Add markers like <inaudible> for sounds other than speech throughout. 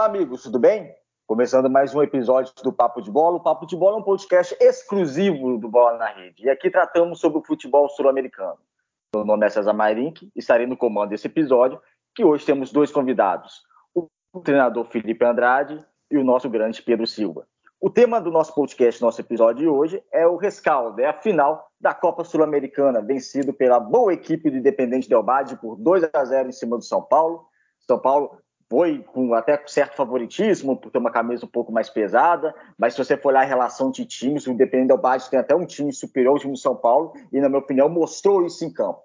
Olá, amigos, tudo bem? Começando mais um episódio do Papo de Bola. O Papo de Bola é um podcast exclusivo do Bola na Rede. E aqui tratamos sobre o futebol sul-americano. Meu nome é César Mairink e estarei no comando desse episódio, que hoje temos dois convidados. O treinador Felipe Andrade e o nosso grande Pedro Silva. O tema do nosso podcast, nosso episódio de hoje, é o rescaldo, é a final da Copa Sul-Americana, vencido pela boa equipe do Independente Del Valle por 2 a 0 em cima do São Paulo. São Paulo foi com até certo favoritismo, por ter uma camisa um pouco mais pesada, mas se você for olhar a relação de times, o Independente Del Valle tem até um time superior ao time do São Paulo, e na minha opinião mostrou isso em campo.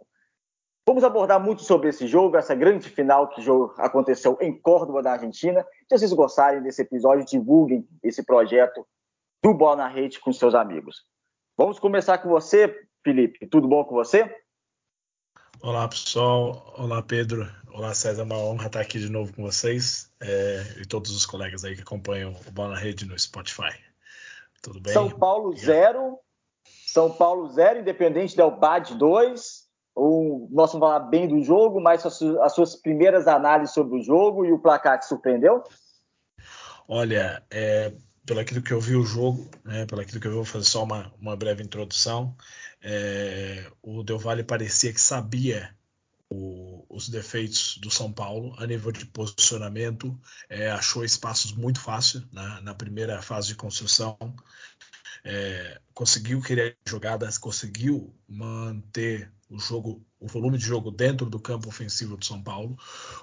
Vamos abordar muito sobre esse jogo, essa grande final que aconteceu em Córdoba, na Argentina. Se vocês gostarem desse episódio, divulguem esse projeto do Bola na Rede com seus amigos. Vamos começar com você, Felipe. Tudo bom com você? Olá, pessoal. Olá, Pedro. Olá, César. É uma honra estar aqui de novo com vocês é, e todos os colegas aí que acompanham o Bola na Rede no Spotify. Tudo bem? São Paulo 0, São Paulo 0, Independente Del Bad 2. O, nós vamos falar bem do jogo, mas as, as suas primeiras análises sobre o jogo e o placar que surpreendeu? Olha, é, pelo aquilo que eu vi o jogo, né, pelo aquilo que eu vi, vou fazer só uma, uma breve introdução. É, o Del Valle parecia que sabia o, os defeitos do São Paulo a nível de posicionamento, é, achou espaços muito fácil na, na, primeira fase de construção, é, conseguiu criar jogadas, conseguiu manter o jogo, o volume de jogo dentro do campo ofensivo do São Paulo.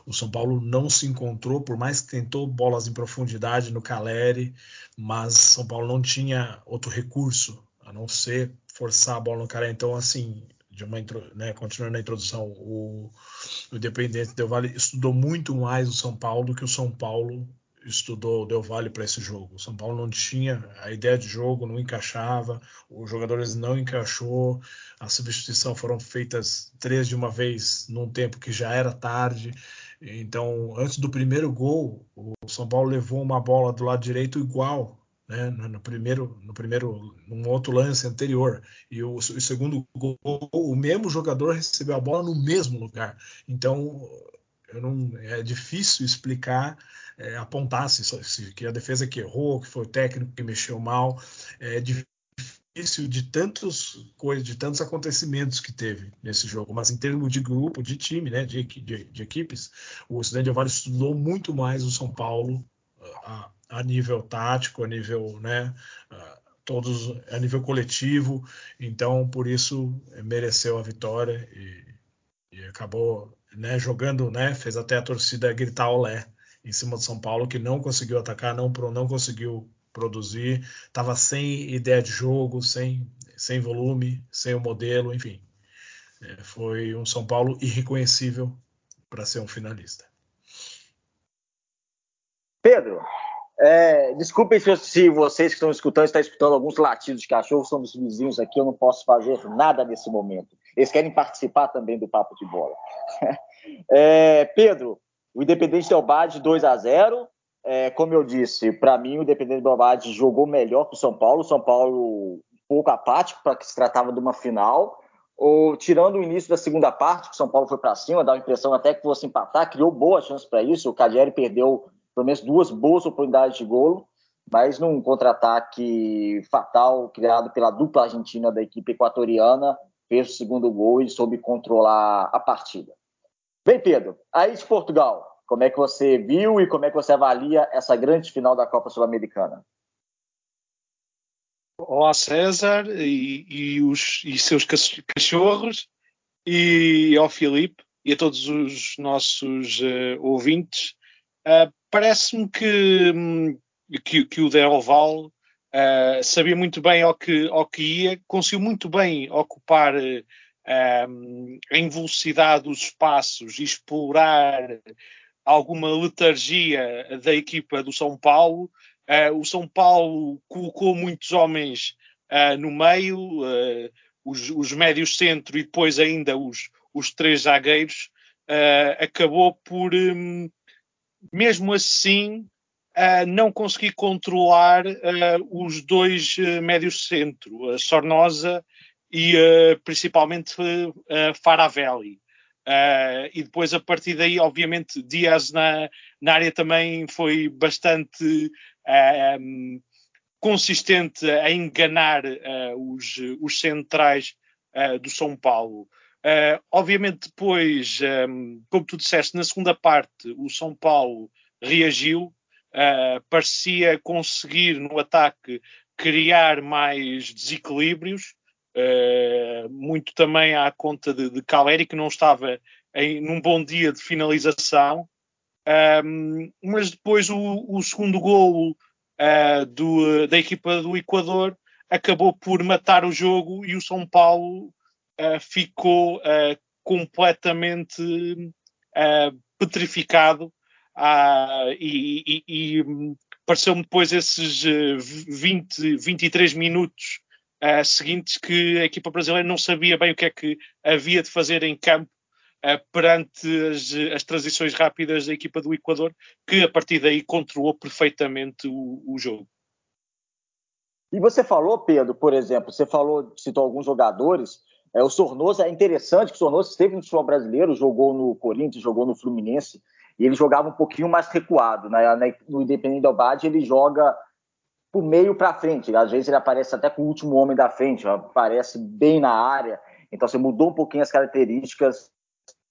O São Paulo não se encontrou, por mais que tentou bolas em profundidade no Caleri, mas São Paulo não tinha outro recurso a não ser forçar a bola no cara. Então, assim, de uma né, continuando a introdução, o, o Independente Del Vale estudou muito mais o São Paulo do que o São Paulo estudou o Del Valle para esse jogo. O São Paulo não tinha a ideia de jogo, não encaixava, os jogadores não encaixou, a substituição foram feitas três de uma vez num tempo que já era tarde. Então, antes do primeiro gol, o São Paulo levou uma bola do lado direito igual né, no, primeiro, no primeiro, num outro lance anterior. E o, o, segundo gol, o mesmo jogador recebeu a bola no mesmo lugar. Então, não, é difícil explicar, é, apontar se, que a defesa que errou, que foi o técnico que mexeu mal. É difícil de tantos coisas, de tantos acontecimentos que teve nesse jogo. Mas em termos de grupo, de time, né, de, de, de equipes, o de Vale estudou muito mais o São Paulo. A, a nível tático, a nível, né, todos a nível coletivo. Então, por isso mereceu a vitória e, e acabou, né, jogando, né, fez até a torcida gritar olé em cima do São Paulo que não conseguiu atacar, não não conseguiu produzir, estava sem ideia de jogo, sem sem volume, sem o modelo, enfim. É, foi um São Paulo irreconhecível para ser um finalista. Pedro, é, desculpem se, se, vocês que estão escutando estão escutando alguns latidos de cachorro, são dos vizinhos aqui, eu não posso fazer nada nesse momento. Eles querem participar também do papo de bola. <laughs> É, Pedro, o Independente Del Bade 2 a 0 é, Como eu disse, para mim o Independente Del Bade jogou melhor que o São Paulo. O São Paulo um pouco apático para que se tratava de uma final. Ou, tirando o início da segunda parte, que o São Paulo foi para cima, dá a impressão até que fosse empatar, criou boa chance para isso. O Cadieri perdeu pelo menos duas boas oportunidades de golo, mas num contra-ataque fatal criado pela dupla argentina da equipe equatoriana, fez o segundo gol e soube controlar a partida. Bem, Pedro, aí de Portugal, como é que você viu e como é que você avalia essa grande final da Copa Sul-Americana? Olá César e, e, os, e seus cachorros e ao Filipe e a todos os nossos uh, ouvintes. Uh, Parece-me que, hum, que, que, o Del uh, sabia muito bem ao que, ao que ia, conseguiu muito bem ocupar uh, em velocidade os espaços e explorar alguma letargia da equipa do São Paulo. Uh, o São Paulo colocou muitos homens uh, no meio, uh, os, os, médios centro e depois ainda os, os três zagueiros. acabou por um, mesmo assim, não consegui controlar os dois médios centro, a Sornosa e principalmente uh, Faravelli. Uh, e depois, a partir daí, obviamente, Dias na, na área também foi bastante uh, um, consistente a enganar uh, os, os centrais do São Paulo. obviamente, depois, um, como tu disseste, na segunda parte, o São Paulo reagiu, parecia conseguir no ataque criar mais desequilíbrios. Uh, muito também à conta de, de Caleri, que não estava em num bom dia de finalização. Um, mas depois o, o segundo golo uh, do, da equipa do Equador acabou por matar o jogo e o São Paulo uh, ficou completamente petrificado e, e, e pareceu-me depois esses 20, 23 minutos uh, seguintes que a equipa brasileira não sabia bem o que é que havia de fazer em campo uh, perante as, as, transições rápidas da equipa do Equador, que a partir daí controlou perfeitamente o, o jogo. E você falou, Pedro, por exemplo, você falou, citou alguns jogadores. É, o Sornoso é interessante que o Sornoso esteve no futebol brasileiro, jogou no Corinthians, jogou no Fluminense, e ele jogava um pouquinho mais recuado. Né? No Independente Del Bade, ele joga por meio para frente. Às vezes ele aparece até com o último homem da frente, aparece bem na área. Então você mudou um pouquinho as características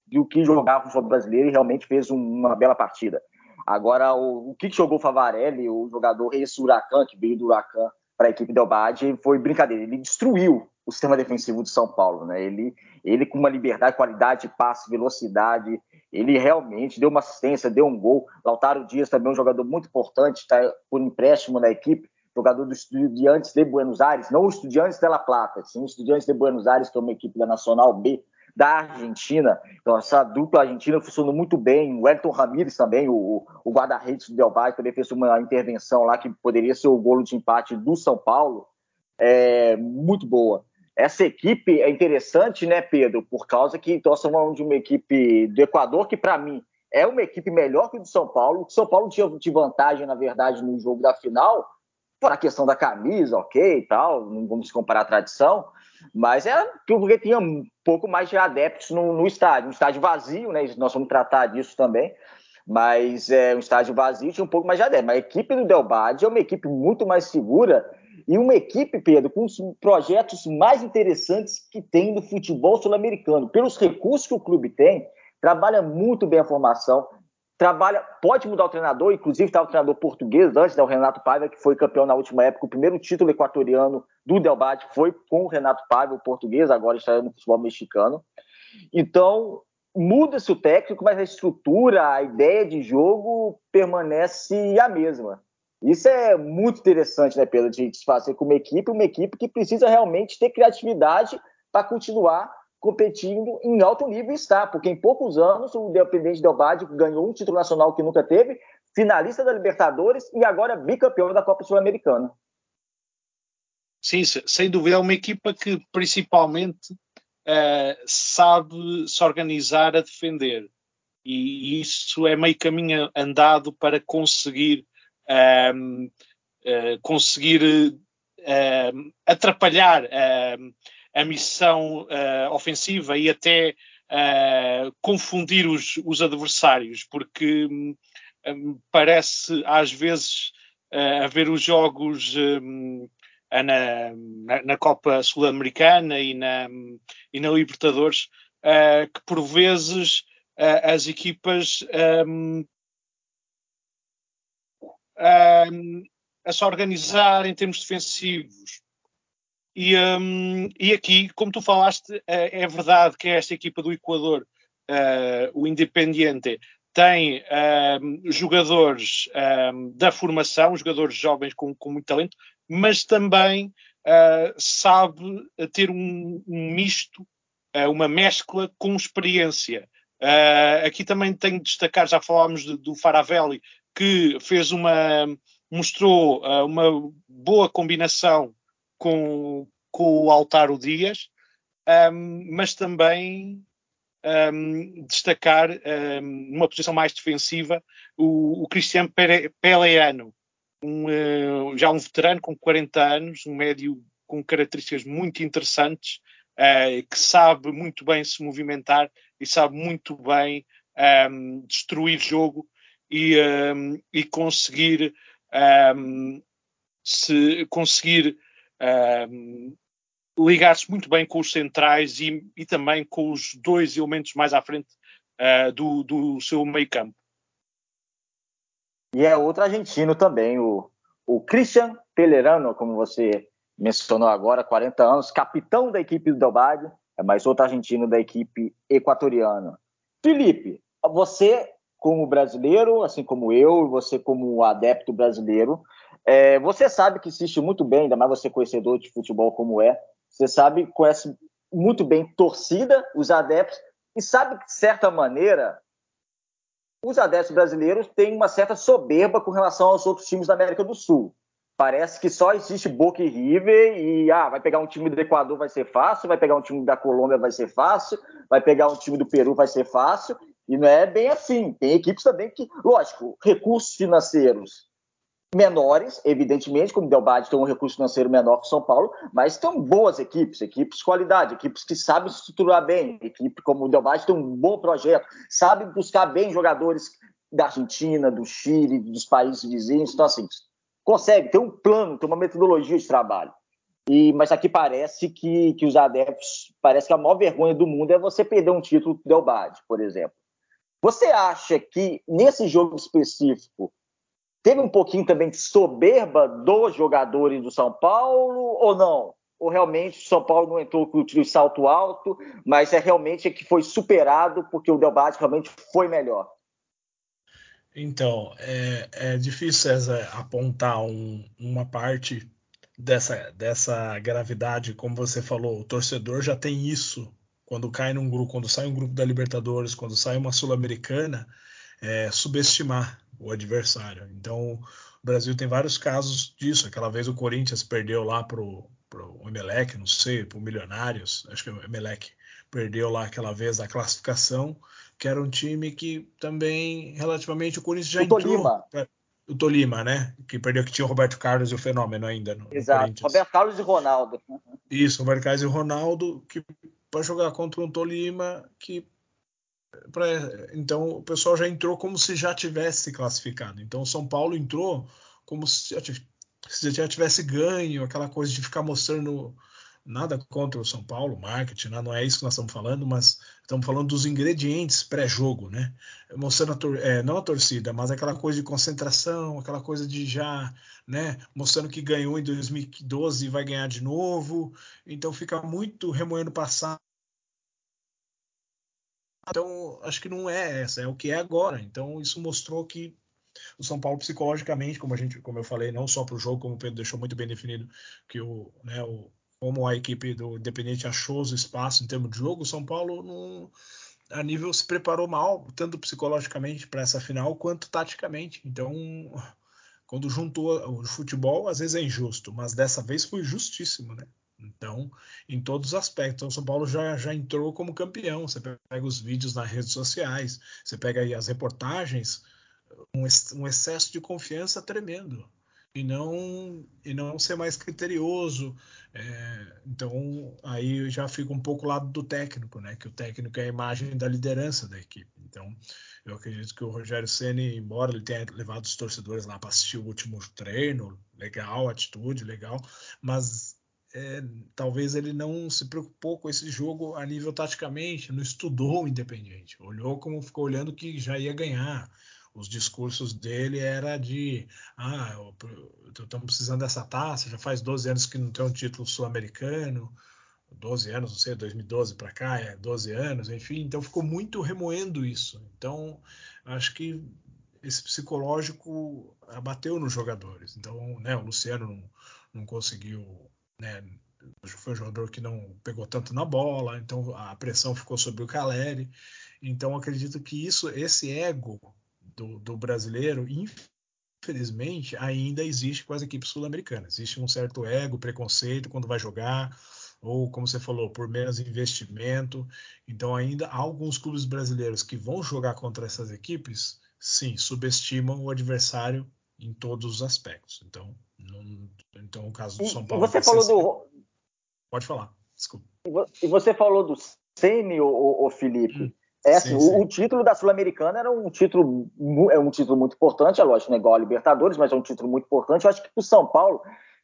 do que jogava o futebol brasileiro e realmente fez uma bela partida. Agora, o, o que jogou Favarelli, o jogador esse Huracan, que veio do Huracan para a equipe Del Bade, foi brincadeira. Ele destruiu o sistema defensivo de São Paulo. Né? Ele, ele com uma liberdade, qualidade de passe, velocidade, ele realmente deu uma assistência, deu um gol. Lautaro Dias também é um jogador muito importante, está por empréstimo na equipe, jogador do Estudiantes de Buenos Aires, não o Estudiantes de La Plata, sim o Estudiantes de Buenos Aires, que é uma equipe da Nacional B da Argentina. Então, essa dupla argentina funcionou muito bem. O Elton Ramírez também, o, o guarda-redes do Del Valle, também fez uma intervenção lá que poderia ser o golo de empate do São Paulo. É, muito boa. Essa equipe é interessante, né, Pedro? Por causa que nós estamos falando de uma equipe do Equador que, para mim, é uma equipe melhor que o do São Paulo. O São Paulo tinha de vantagem, na verdade, no jogo da final, por a questão da camisa, ok e tal, não vamos comparar a tradição, mas é porque tinha um pouco mais de adeptos no, no estádio, um estádio vazio, né? Nós vamos tratar disso também, mas é um estádio vazio tinha um pouco mais de adeptos. Mas a equipe do Delbade é uma equipe muito mais segura e uma equipe, Pedro, com os projetos mais interessantes que tem no futebol sul-americano. Pelos recursos que o clube tem, trabalha muito bem a formação, trabalha, pode mudar o treinador, inclusive está o treinador português antes, né, o Renato Paiva, que foi campeão na última época, o primeiro título equatoriano do Delbate foi com o Renato Paiva, o português, agora está no futebol mexicano. Então, muda-se o técnico, mas a estrutura, a ideia de jogo permanece a mesma. Isso é muito interessante, né, Pedro, de se fazer com uma equipe, uma equipe que precisa realmente ter criatividade para continuar competindo em alto nível está, porque em poucos anos o Independente Del Valle ganhou um título nacional que nunca teve, finalista da Libertadores e agora bicampeão da Copa Sul-Americana. Sim, sem dúvida é uma equipa que principalmente uh, sabe se organizar a defender e isso é meio caminho andado para conseguir uh, uh, conseguir atrapalhar a missão uh, ofensiva e até uh, confundir os, os, adversários, porque um, parece às vezes uh, haver os jogos um, na, na, Copa Sul-Americana e na, e na Libertadores, que por vezes as equipas um, a se organizar em termos defensivos e, um, e aqui, como tu falaste, é, é, verdade que esta equipa do Equador, uh, o Independiente, tem um, jogadores um, da formação, jogadores jovens com, com muito talento, mas também uh, sabe ter um, um misto, uh, uma mescla com experiência. aqui também tenho de destacar, já falámos de, do Faravelli, que fez uma, mostrou uma boa combinação com, com o Altaro Dias, um, mas também um, destacar um, numa posição mais defensiva o, o Cristiano Peleano, um, uh, já um veterano com 40 anos, um médio com características muito interessantes, uh, que sabe muito bem se movimentar e sabe muito bem um, destruir jogo e, um, e conseguir um, se conseguir ligar-se muito bem com os centrais e, e, também com os dois elementos mais à frente uh, do, do seu meio campo. E é outro argentino também, o, o Christian Pelerano, como você mencionou agora, 40 anos, capitão da equipe do Del Valle, é mais outro argentino da equipe equatoriana. Felipe, você como brasileiro, assim como eu, você como adepto brasileiro, é, você sabe que existe muito bem, ainda mais você conhecedor de futebol como é, você sabe, conhece muito bem torcida, os adeptos, e sabe que, de certa maneira, os adeptos brasileiros têm uma certa soberba com relação aos outros times da América do Sul. Parece que só existe Boca e River e ah, vai pegar um time do Equador vai ser fácil, vai pegar um time da Colômbia vai ser fácil, vai pegar um time do Peru vai ser fácil. E não é bem assim. Tem equipes também que, lógico, recursos financeiros menores, evidentemente, como o Delbade tem um recurso financeiro menor que o São Paulo, mas tem boas equipes, equipes de qualidade, equipes que sabem estruturar bem, equipe como o Delbade tem um bom projeto, sabe buscar bem jogadores da Argentina, do Chile, dos países vizinhos, então assim, consegue, tem um plano, tem uma metodologia de trabalho. E, mas aqui parece que, que os adeptos, parece que a maior vergonha do mundo é você perder um título do Delbade, por exemplo. Você acha que nesse jogo específico Teve um pouquinho também de soberba dos jogadores do São Paulo ou não? Ou realmente o São Paulo não entrou com o salto alto, mas é realmente que foi superado porque o Delbate realmente foi melhor? Então, é, é difícil César, apontar um, uma parte dessa, dessa gravidade, como você falou, o torcedor já tem isso quando cai num grupo, quando sai um grupo da Libertadores, quando sai uma Sul-Americana, é, subestimar o adversário. Então, o Brasil tem vários casos disso. Aquela vez o Corinthians perdeu lá pro, pro Emelec, não sei, pro Milionários, acho que o Emelec perdeu lá aquela vez a classificação, que era um time que também, relativamente, o Corinthians já o entrou. Tolima. O Tolima, né? Que perdeu que tinha o Roberto Carlos e o Fenômeno ainda no, Exato. No Roberto Carlos e Ronaldo. Isso, Roberto Carlos e Ronaldo, que para jogar contra um Tolima que pra, então o pessoal já entrou como se já tivesse classificado. Então o São Paulo entrou como se já, se já tivesse ganho, aquela coisa de ficar mostrando nada contra o São Paulo, marketing, não é isso que nós estamos falando, mas estamos falando dos ingredientes pré-jogo, né? Mostrando a é, não a torcida, mas aquela coisa de concentração, aquela coisa de já, né? Mostrando que ganhou em 2012 e vai ganhar de novo. Então fica muito remoendo passado então, acho que não é essa, é o que é agora. Então, isso mostrou que o São Paulo psicologicamente, como a gente, como eu falei, não só para o jogo, como o Pedro deixou muito bem definido, que o, né, o como a equipe do Independente achou os espaços em termos de jogo, o São Paulo não, a nível se preparou mal, tanto psicologicamente para essa final quanto taticamente. Então, quando juntou o futebol, às vezes é injusto, mas dessa vez foi justíssimo, né? Então, em todos os aspectos, o São Paulo já, já entrou como campeão. Você pega os vídeos nas redes sociais, você pega aí as reportagens, um, um excesso de confiança tremendo. E não, e não ser mais criterioso. É, então, aí já fica um pouco lado do técnico, né? Que o técnico é a imagem da liderança da equipe. Então, eu acredito que o Rogério Ceni, embora ele tenha levado os torcedores lá para assistir o último treino, legal, atitude, legal, mas é, talvez ele não se preocupou com esse jogo a nível taticamente, não estudou o Independiente, olhou como ficou olhando que já ia ganhar. Os discursos dele era de ah, estamos precisando dessa taça, já faz 12 anos que não tem um título sul-americano, 12 anos, não sei, 2012 para cá, é 12 anos, enfim, então ficou muito remoendo isso. Então, acho que esse psicológico abateu nos jogadores. Então, né, o Luciano não, não conseguiu né? Foi um jogador que não pegou tanto na bola, então a pressão ficou sobre o Caleri. Então acredito que isso, esse ego do, do brasileiro, infelizmente, ainda existe com as equipes sul-americanas. Existe um certo ego, preconceito quando vai jogar, ou como você falou, por menos investimento. Então ainda há alguns clubes brasileiros que vão jogar contra essas equipes, sim, subestimam o adversário em todos os aspectos. Então, não, então o caso do São Paulo. E você falou assim. do. Pode falar. Desculpa. E você falou do Semi, o, Felipe. Hum. É assim, sim, sim. O, o, título da Sul-Americana era um título, é um título muito importante, é lógico, não é igual a Libertadores, mas é um título muito importante. Eu acho que para o São Paulo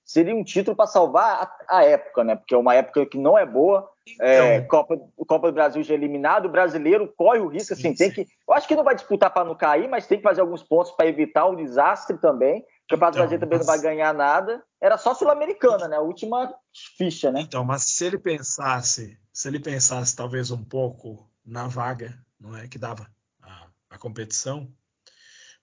seria um título para salvar a, a, época, né? Porque é uma época que não é boa. É, então, Copa, Copa do Brasil já eliminado, o brasileiro corre o risco, assim, sim, tem que. Eu acho que não vai disputar para não cair, mas tem que fazer alguns pontos para evitar o desastre também. O Campeonato então, Brasileiro também mas... não vai ganhar nada. Era só Sul-Americana, né? A última ficha, né? Então, mas se ele pensasse, se ele pensasse talvez um pouco na vaga, não é que dava a, a competição,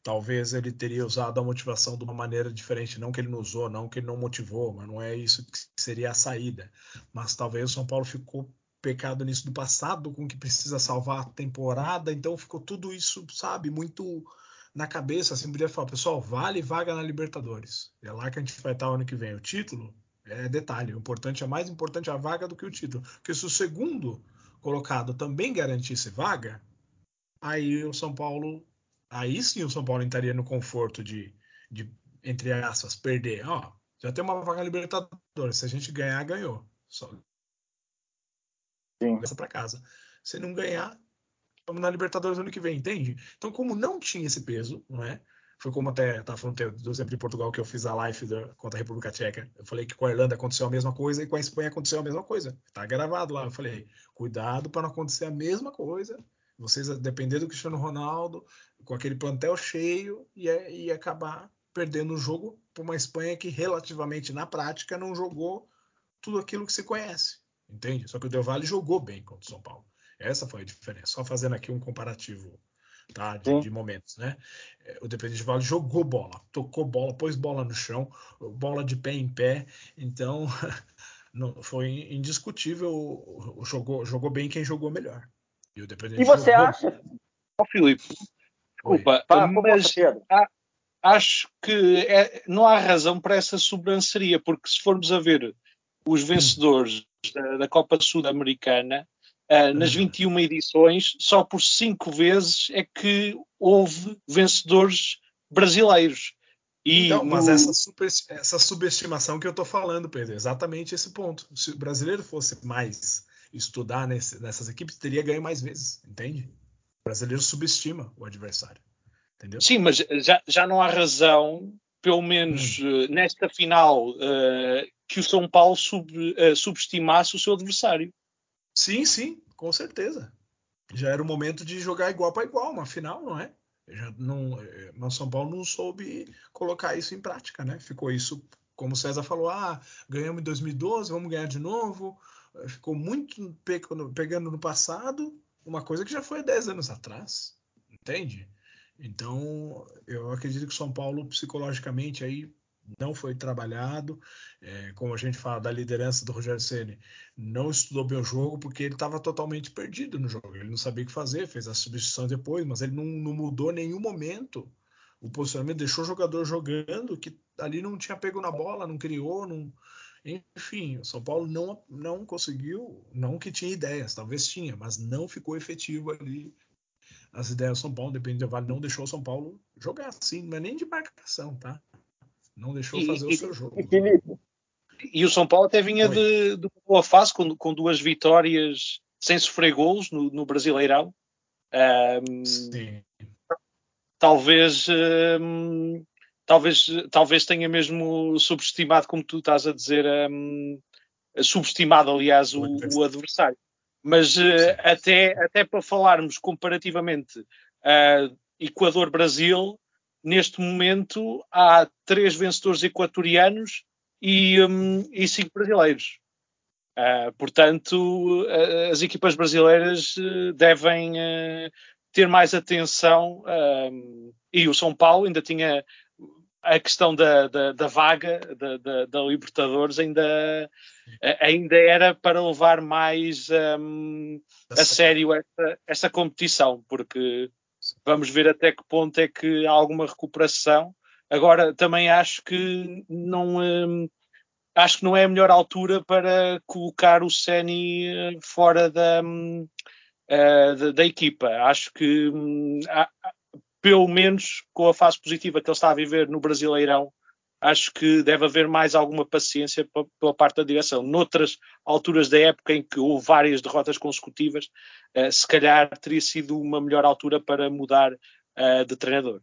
talvez ele teria usado a motivação de uma maneira diferente. Não que ele não usou, não que ele não motivou, mas não é isso que seria a saída. Mas talvez o São Paulo ficou pecado nisso do passado, com que precisa salvar a temporada, então ficou tudo isso, sabe, muito na cabeça. Assim, podia falar, pessoal, vale vaga na Libertadores. É lá que a gente vai estar ano que vem. O título é detalhe, o importante é mais importante a vaga do que o título. Porque se o segundo colocado também garantisse vaga, aí o São Paulo aí sim o São Paulo entraria no conforto de, de entre aspas, perder. Ó, já tem uma vaga Libertadores. Se a gente ganhar, ganhou. Só Sim. para casa. Se não ganhar, vamos na Libertadores ano que vem, entende? Então, como não tinha esse peso, não é? Foi como até estava falando do exemplo de Portugal que eu fiz a live da, contra a República Tcheca. Eu falei que com a Irlanda aconteceu a mesma coisa e com a Espanha aconteceu a mesma coisa. Tá gravado lá. Eu falei, cuidado para não acontecer a mesma coisa. Vocês depender do Cristiano Ronaldo, com aquele plantel cheio e, é, e acabar perdendo o jogo para uma Espanha que relativamente na prática não jogou tudo aquilo que se conhece, entende? Só que o Del Valle jogou bem contra o São Paulo. Essa foi a diferença. Só fazendo aqui um comparativo tá, de, de momentos, né? É, o Independente Vale jogou bola, tocou bola, pôs bola no chão, bola de pé em pé. Então, <laughs> não, foi indiscutível. Jogou, jogou bem quem jogou melhor. E, e você jogou... acha, oh, Filipe, Desculpa, Fala, mas há, acho que é, não há razão para essa sobranceria, porque se formos a ver os vencedores da, da Copa Sul-Americana, uh, nas 21 hum. edições, só por cinco vezes é que houve vencedores brasileiros. E então, mas essa, super, essa subestimação que eu estou falando, Pedro, é exatamente esse ponto. Se o brasileiro fosse mais estudar nesse, nessas equipes, teria ganho mais vezes, entende? O brasileiro subestima o adversário. Entendeu? Sim, mas já, já não há razão, pelo menos hum. uh, nesta final, uh, que o São Paulo sub, uh, subestimasse o seu adversário. Sim, sim, com certeza. Já era o momento de jogar igual para igual, uma final, não é? Já não, mas São Paulo não soube colocar isso em prática, né? Ficou isso, como o César falou, ah, ganhamos em 2012, vamos ganhar de novo. Ficou muito pegando no passado uma coisa que já foi há 10 anos atrás, entende? Então, eu acredito que o São Paulo, psicologicamente, aí não foi trabalhado. É, como a gente fala da liderança do Rogério Ceni, não estudou bem o jogo porque ele estava totalmente perdido no jogo. Ele não sabia o que fazer, fez a substituição depois, mas ele não, não mudou em nenhum momento o posicionamento, deixou o jogador jogando que ali não tinha pego na bola, não criou, não, enfim, o São Paulo não, não conseguiu, não que tinha ideias, talvez tinha, mas não ficou efetivo ali. As ideias do São Paulo, depende do Vale, não deixou o São Paulo jogar assim, não é nem de marcação, tá? Não deixou e, fazer e, o seu jogo. E, e, o São Paulo até vinha de, de, boa fase, com, com duas vitórias sem sofrer golos no, no Brasileirão. Um, Sim. Talvez um, talvez, talvez tenha mesmo subestimado, como tu estás a dizer, um, subestimado, aliás, o, o adversário. Mas uh, até, até para falarmos comparativamente uh, Equador-Brasil, neste momento há três vencedores equatorianos e, um, e cinco brasileiros. Uh, portanto, as equipas brasileiras devem ter mais atenção hum, e o São Paulo ainda tinha a questão da, da, da vaga da, da, da, Libertadores ainda, ainda era para levar mais um, a sério essa, essa competição, porque vamos ver até que ponto é que há alguma recuperação. Agora, também acho que não. Um, acho que não é a melhor altura para colocar o Seni eh, fora da, uh, da, da, equipa. Acho que um, pelo menos com a fase positiva que ele está a viver no Brasileirão, acho que deve haver mais alguma paciência pela parte da direção. Noutras alturas da época em que houve várias derrotas consecutivas, uh, se calhar teria sido uma melhor altura para mudar uh, de treinador.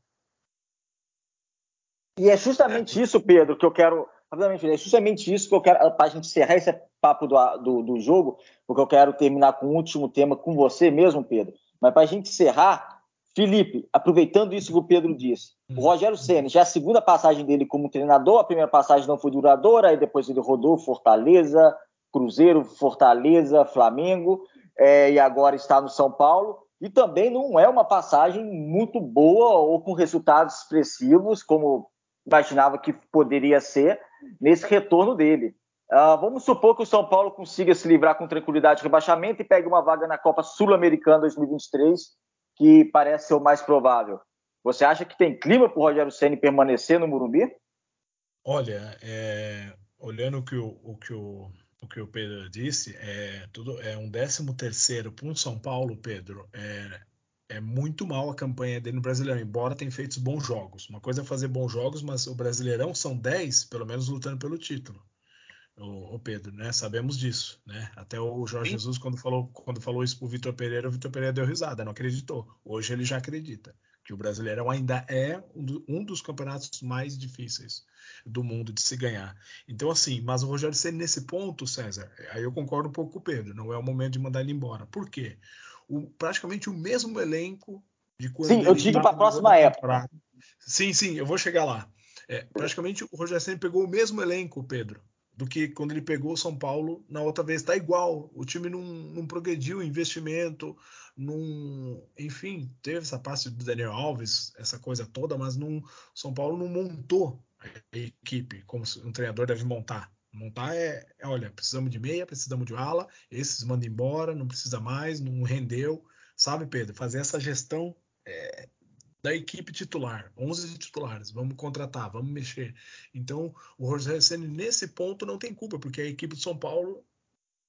E é justamente isso, Pedro, que eu quero. É justamente isso que eu quero. Para a gente encerrar esse papo do, do, do jogo, porque eu quero terminar com um último tema com você mesmo, Pedro. Mas para a gente encerrar, Felipe, aproveitando isso que o Pedro disse, o hum. Rogério Senna, já é a segunda passagem dele como treinador, a primeira passagem não foi duradoura, aí depois ele rodou Fortaleza, Cruzeiro, Fortaleza, Flamengo, é, e agora está no São Paulo. E também não é uma passagem muito boa ou com resultados expressivos, como imaginava que poderia ser, nesse retorno dele. Uh, vamos supor que o São Paulo consiga se livrar com tranquilidade do rebaixamento e pegue uma vaga na Copa Sul-Americana 2023 que parece ser o mais provável. Você acha que tem clima para o Rogério Ceni permanecer no Murumbi? Olha, é, olhando o que o, o, que o, o que o Pedro disse, é, tudo, é um 13 terceiro para um São Paulo, Pedro, é, é muito mal a campanha dele no Brasileirão, embora tenha feito bons jogos. Uma coisa é fazer bons jogos, mas o Brasileirão são 10, pelo menos lutando pelo título o, Pedro, né? Sabemos disso, né? Até o Jorge Sim. Jesus, quando falou, quando falou isso pro Vitor Pereira, o Vitor Pereira deu risada, não acreditou. Hoje ele já acredita que o Brasileirão ainda é um dos campeonatos mais difíceis do mundo de se ganhar. Então, assim, mas o Rogério Ceni nesse ponto, César, aí eu concordo um pouco com o Pedro, não é o momento de mandar ele embora. Por quê? O, praticamente o mesmo elenco de quando Sim, eu digo para a próxima época. Sim, sim, eu vou chegar lá. É, praticamente o Rogério Ceni pegou o mesmo elenco, Pedro, do que quando ele pegou o São Paulo na outra vez. Está igual. O time não, não progrediu investimento, não, enfim, teve essa parte do Daniel Alves, essa coisa toda, mas não, São Paulo não montou a equipe como um treinador deve montar. Montar é, é olha, precisamos de meia, precisamos de ala, esses mandam embora, não precisa mais, não rendeu, sabe, Pedro? Fazer essa gestão é, da equipe titular, 11 titulares, vamos contratar, vamos mexer. Então, o Rogério nesse ponto não tem culpa, porque a equipe de São Paulo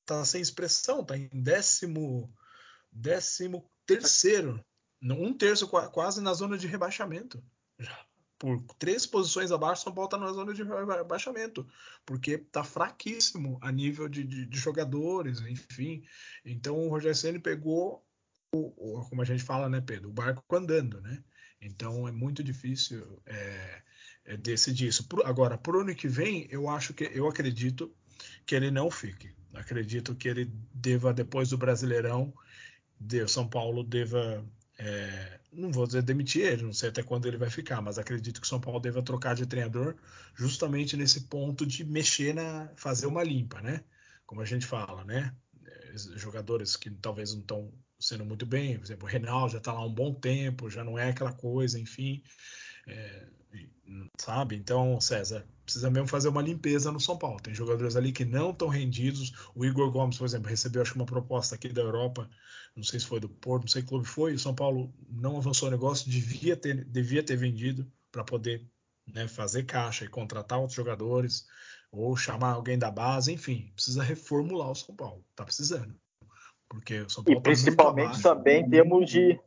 está sem expressão, está em décimo, décimo terceiro, um terço quase na zona de rebaixamento. Por três posições abaixo, São Paulo está na zona de rebaixamento, porque está fraquíssimo a nível de, de, de, jogadores, enfim. Então o Rogério Ceni pegou o, o, como a gente fala, né, Pedro, o barco andando, né? Então é muito difícil é, é decidir isso. Por, agora, para o ano que vem, eu acho que eu acredito que ele não fique. Acredito que ele deva, depois do Brasileirão, de São Paulo deva. É, não vou dizer demitir ele, não sei até quando ele vai ficar, mas acredito que São Paulo deva trocar de treinador justamente nesse ponto de mexer na. fazer uma limpa, né? Como a gente fala, né? É, jogadores que talvez não estão sendo muito bem. Por exemplo, o Renal já está lá um bom tempo, já não é aquela coisa, enfim. É, sabe? Então, César, precisa mesmo fazer uma limpeza no São Paulo. Tem jogadores ali que não estão rendidos. O Igor Gomes, por exemplo, recebeu acho que uma proposta aqui da Europa, não sei se foi do Porto, não sei que clube foi. O São Paulo não avançou o negócio, devia ter, devia ter vendido para poder né, fazer caixa e contratar outros jogadores ou chamar alguém da base, enfim, precisa reformular o São Paulo. Tá precisando. Porque o São Paulo e tá principalmente também temos de,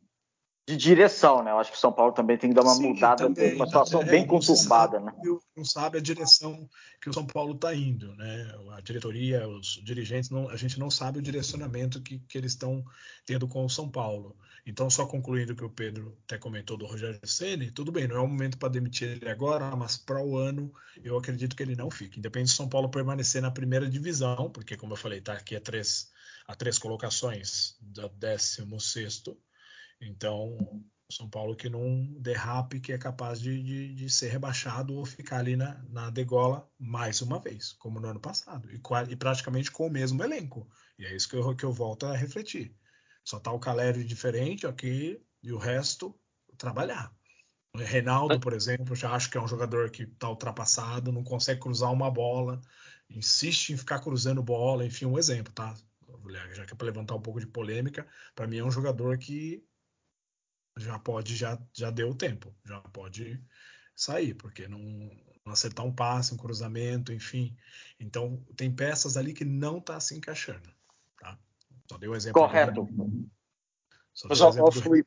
de direção, né? Eu acho que o São Paulo também tem que dar uma Sim, mudada, também, uma situação é, bem conturbada, né? Não sabe a direção que o São Paulo está indo, né? A diretoria, os dirigentes, não, a gente não sabe o direcionamento que, que eles estão tendo com o São Paulo. Então, só concluindo o que o Pedro até comentou do Rogério Ceni, tudo bem, não é o momento para demitir ele agora, mas para o ano eu acredito que ele não fique. Independe do São Paulo permanecer na primeira divisão, porque como eu falei, está aqui a três a três colocações da 16 Então, São Paulo que não derrape, que é capaz de, de, de, ser rebaixado ou ficar ali na, na degola mais uma vez, como no ano passado, e, e praticamente com o mesmo elenco. E é isso que eu, que eu volto a refletir. Só tá o Calério diferente aqui e o resto trabalhar. O Reinaldo, por exemplo, já acho que é um jogador que está ultrapassado, não consegue cruzar uma bola, insiste em ficar cruzando bola, enfim, um exemplo, tá? Já que é para levantar um pouco de polêmica, para mim é um jogador que já pode, já, já deu o tempo, já pode sair, porque não, não acertar um passe, um cruzamento, enfim. Então, tem peças ali que não está se encaixando. Tá? Só dei o um exemplo. Correto. Só Mas, exemplo do... Pode,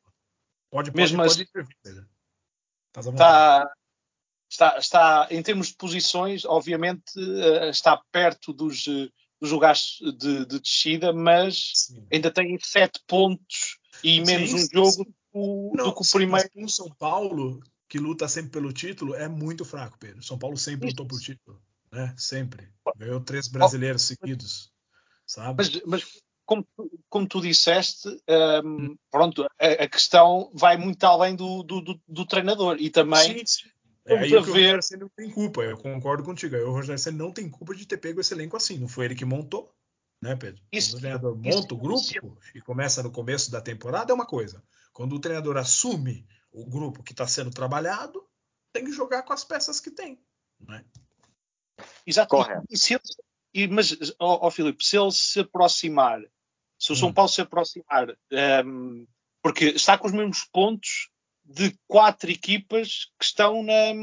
pode, Mesmo pode, assim, pode Tá, está, está, em termos de posições, obviamente, uh, está perto dos, dos lugares de, de descida, mas sim. ainda tem sete pontos e menos um jogo do, Não, do que o primeiro. O São Paulo, que luta sempre pelo título, é muito fraco, Pedro. São Paulo sempre lutou por título, né? Sempre. Ganhou três brasileiros seguidos, sabe? Mas, mas como, como tu disseste, um, hum. pronto, a, a, questão vai muito além do, do, do, do treinador e também. Sim, sim. É aí ver... o Rogério não tem culpa, eu concordo contigo. Aí o Rogério Senna não tem culpa de ter pego esse elenco assim, não foi ele que montou, né, Pedro? Isso, Quando o treinador monta isso, o grupo isso. e começa no começo da temporada é uma coisa. Quando o treinador assume o grupo que está sendo trabalhado, tem que jogar com as peças que tem, né? Exato. Correto. E, se ele, e, mas, ó, ó, Filipe, se ele se aproximar se o São hum. Paulo se aproximar, um, ehm, porque está com os mesmos pontos de quatro equipas que estão na,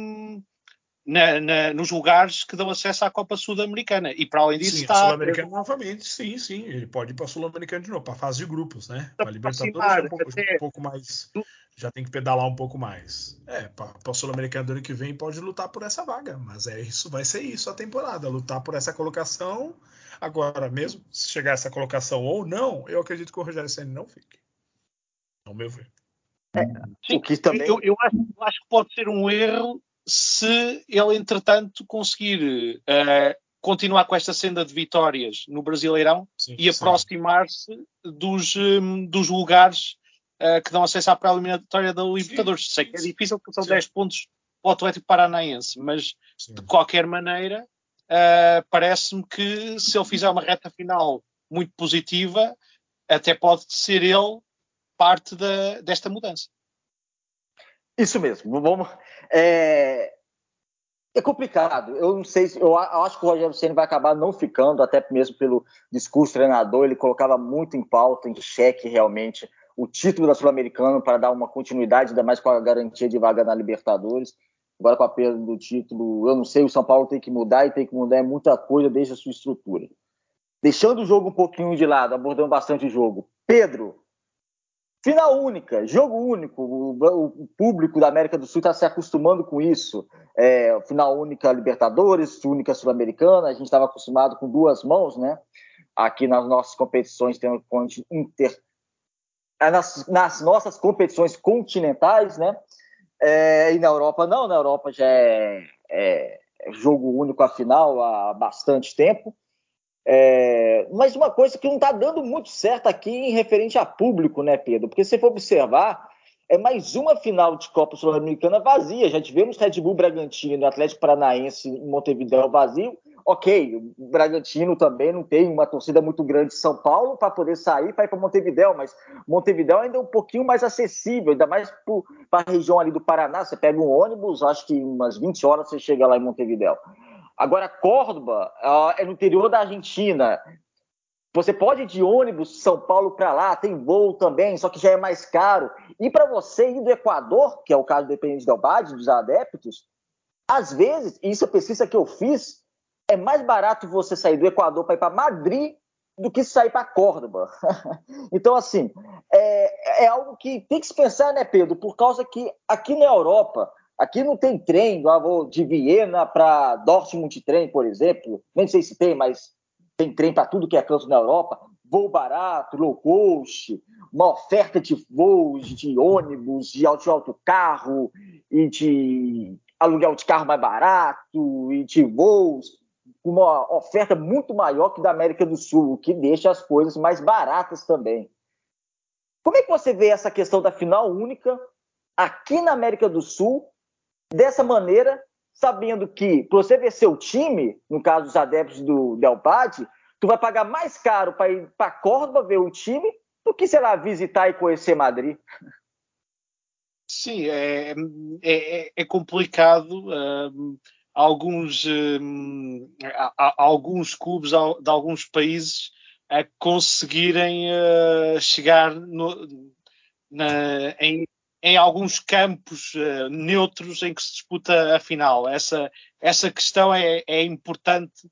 na, na, nos lugares que dão acesso à Copa Sul-Americana. E para além disso sim, está. Sul-Americana novamente, sim, sim. Ele pode ir para a Sul-Americana de novo, para a fase de grupos, né? Para a Libertadores é um pouco, um pouco, mais. Já tem que pedalar um pouco mais. É, para a Sul-Americana do ano que vem pode lutar por essa vaga. Mas é isso, vai ser isso a temporada. Lutar por essa colocação Agora, mesmo se chegar essa colocação ou não, eu acredito que o Rogério Senna não fique. Ao meu ver. É, sim, que também... eu, eu, acho, eu, acho, que pode ser um erro se ele, entretanto, conseguir uh, continuar com esta senda de vitórias no Brasileirão sim, e aproximar-se dos, um, dos lugares uh, que dão acesso à pré-eliminatória da Libertadores. Sim, Sei que é difícil porque são 10 pontos para o Atlético Paranaense, mas de qualquer maneira uh, parece-me que se ele fizer uma reta final muito positiva, até pode ser ele parte da, desta mudança. Isso mesmo. É, é complicado. Eu não sei se. Eu acho que o Rogério Senna vai acabar não ficando, até mesmo pelo discurso do treinador. Ele colocava muito em pauta, em xeque realmente, o título da Sul-Americana para dar uma continuidade, ainda mais com a garantia de vaga na Libertadores agora com a perda do título, eu não sei, o São Paulo tem que mudar e tem que mudar muita coisa desde a sua estrutura. Deixando o jogo um pouquinho de lado, abordando bastante o jogo. Pedro, final única, jogo único, o, público da América do Sul está se acostumando com isso. É, final única Libertadores, única Sul-Americana, a gente estava acostumado com duas mãos, né? Aqui nas nossas competições tem inter nas, nas nossas competições continentais, né? É, e na Europa não, na Europa já é, é jogo único a final há bastante tempo. É, mas uma coisa que não está dando muito certo aqui em referente a público, né, Pedro? Porque se for observar, é mais uma final de Copa Sul-Americana vazia. Já tivemos Red Bull Bragantino, Atlético Paranaense em Montevideo vazio, ok, o Bragantino também não tem uma torcida muito grande de São Paulo para poder sair para ir para Montevidéu, mas Montevidéu ainda é um pouquinho mais acessível, ainda mais para a região ali do Paraná. Você pega um ônibus, acho que umas 20 horas você chega lá em Montevidéu. Agora, Córdoba é no interior da Argentina. Você pode ir de ônibus São Paulo para lá, tem voo também, só que já é mais caro. E para você ir do Equador, que é o caso do Independente Del Bade, dos adeptos, às vezes, e isso é pesquisa que eu fiz, é mais barato você sair do Equador para ir para Madrid do que sair para Córdoba. <laughs> então, assim, é, é, algo que tem que se pensar, né, Pedro? Por causa que aqui na Europa, aqui não tem trem de Viena para Dortmund trem, por exemplo. Nem sei se tem, mas tem trem para tudo que é canto na Europa. Voo barato, low cost, uma oferta de voos, de ônibus, de autocarro e de aluguel de carro mais barato e de voos uma oferta muito maior que da América do Sul, o que deixa as coisas mais baratas também. Como é que você vê essa questão da final única aqui na América do Sul, dessa maneira, sabendo que para você ver seu time, no caso dos adeptos do Del Pade, tu vai pagar mais caro para ir para Córdoba ver o time do que, sei lá, visitar e conhecer Madrid? Sim, é, é, é complicado. Uh, alguns, um, alguns clubes de alguns países a conseguirem uh, chegar no, na, em, em, alguns campos uh, neutros em que se disputa a final. Essa, essa questão é, é importante,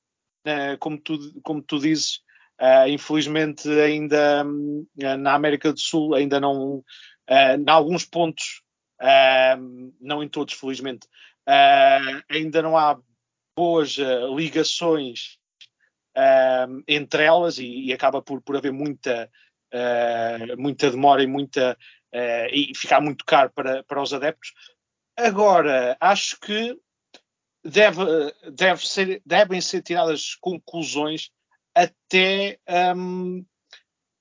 uh, como, tu, como tu dizes. infelizmente, ainda na América do Sul, ainda não, em alguns pontos, não em todos, felizmente, uh, ainda não há boas uh, ligações uh, entre elas e, e, acaba por, por haver muita, muita demora e muita e ficar muito caro para, para os adeptos. Agora, acho que deve, deve ser, devem ser tiradas conclusões até um,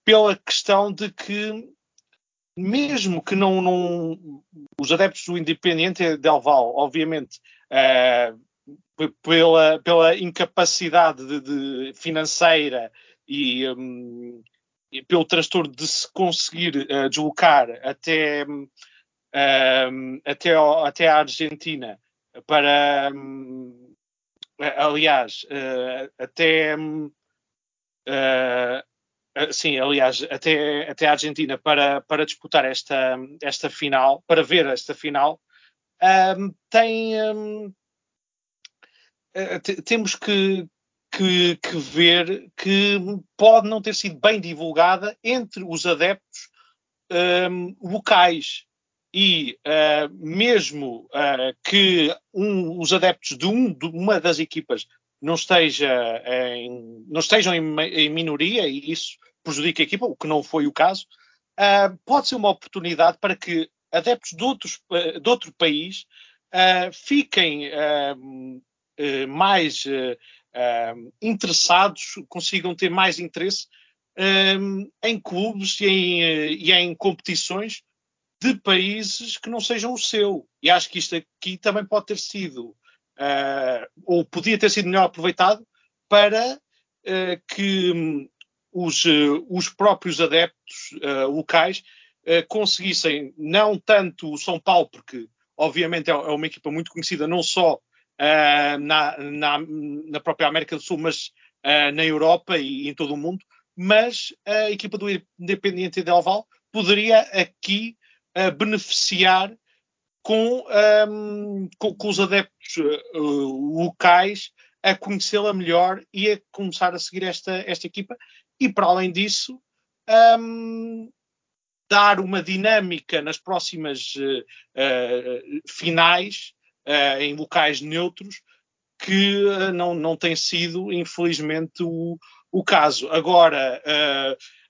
pela questão de que mesmo que não, não os adeptos do Independente Del Val, obviamente, uh, pela, pela incapacidade de, de financeira e, um, e, pelo transtorno de se conseguir uh, deslocar até, um, até, até a Argentina para um, aliás, uh, até uh, sim, aliás, até, até a Argentina para, para disputar esta, esta final, para ver esta final, um, tem. Um, eh, temos que, que, que, ver que pode não ter sido bem divulgada entre os adeptos um, locais. E uh, mesmo uh, que um, os adeptos de, um, de uma das equipas não, esteja em, não estejam em, em, minoria e isso prejudica a equipa, o que não foi o caso, uh, pode ser uma oportunidade para que adeptos de, outros, de outro país fiquem uh, mais interessados, consigam ter mais interesse em clubes e em, e em competições de países que não sejam o seu. E acho que isto aqui também pode ter sido uh, ou podia ter sido melhor aproveitado para uh, que um, os, uh, os, próprios adeptos locais conseguissem, não tanto o São Paulo, porque obviamente é, é uma equipa muito conhecida não só na, na, na, própria América do Sul, mas na Europa e, em todo o mundo, mas a equipa do Independiente Del Val poderia aqui beneficiar com, um, com, com, os adeptos uh, locais a conhecê-la melhor e a começar a seguir esta, esta equipa. E para além disso, um, dar uma dinâmica nas próximas uh, uh, finais em locais neutros que não, não tem sido, infelizmente, o, o caso. Agora,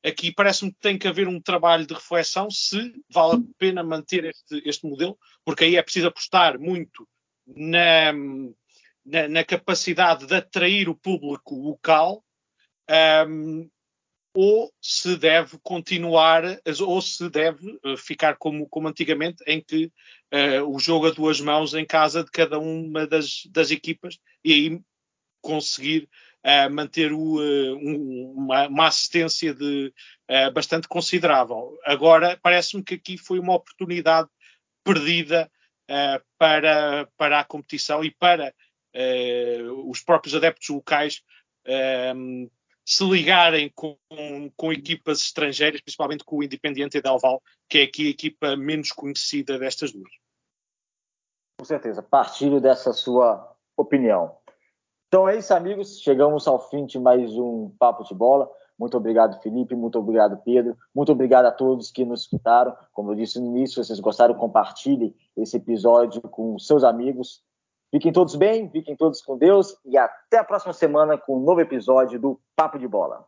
Aqui parece-me que tem que haver um trabalho de reflexão se vale a pena manter este, este modelo, porque aí é preciso apostar muito na, na, na capacidade de atrair o público local, um, ou se deve continuar, ou se deve uh, ficar como, como antigamente, em que uh, o jogo a duas mãos em casa de cada uma das, das equipas, e aí conseguir uh, manter o, uh, um, uma, uma, assistência de, bastante considerável. Agora, parece-me que aqui foi uma oportunidade perdida para, para a competição e para os próprios adeptos locais se ligarem com, com, equipas estrangeiras, principalmente com o Independiente Del Val, que é aqui a equipa menos conhecida destas duas. Com certeza, partilho dessa sua opinião. Então é isso, amigos. Chegamos ao fim de mais um Papo de Bola. Muito obrigado, Felipe. Muito obrigado, Pedro. Muito obrigado a todos que nos escutaram. Como eu disse no início, se vocês gostaram, compartilhe esse episódio com seus amigos. Fiquem todos bem, fiquem todos com Deus e até a próxima semana com um novo episódio do Papo de Bola.